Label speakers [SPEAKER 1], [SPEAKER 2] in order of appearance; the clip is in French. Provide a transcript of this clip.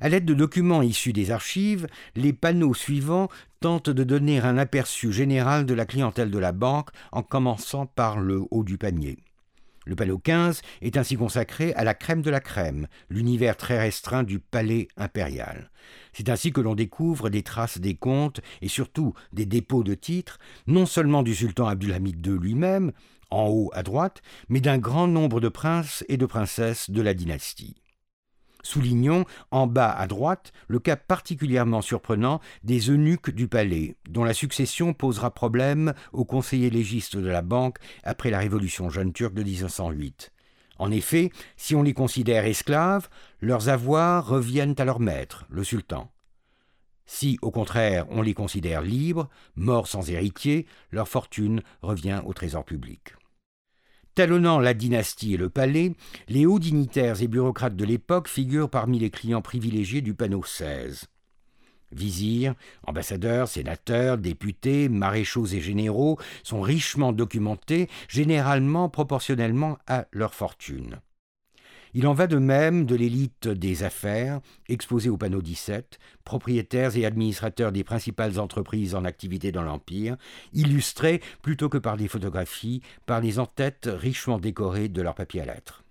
[SPEAKER 1] À l'aide de documents issus des archives, les panneaux suivants tentent de donner un aperçu général de la clientèle de la banque en commençant par le haut du panier. Le panneau 15 est ainsi consacré à la crème de la crème, l'univers très restreint du palais impérial. C'est ainsi que l'on découvre des traces des comptes et surtout des dépôts de titres, non seulement du sultan Abdulhamid II lui-même, en haut à droite, mais d'un grand nombre de princes et de princesses de la dynastie. Soulignons en bas à droite le cas particulièrement surprenant des eunuques du palais, dont la succession posera problème aux conseillers légistes de la banque après la révolution jeune turque de 1908. En effet, si on les considère esclaves, leurs avoirs reviennent à leur maître, le sultan. Si, au contraire, on les considère libres, morts sans héritier, leur fortune revient au trésor public. Talonnant la dynastie et le palais, les hauts dignitaires et bureaucrates de l'époque figurent parmi les clients privilégiés du panneau 16. Vizirs, ambassadeurs, sénateurs, députés, maréchaux et généraux sont richement documentés, généralement proportionnellement à leur fortune. Il en va de même de l'élite des affaires, exposée au panneau 17, propriétaires et administrateurs des principales entreprises en activité dans l'Empire, illustrés plutôt que par des photographies, par les entêtes richement décorées de leurs papiers à lettres.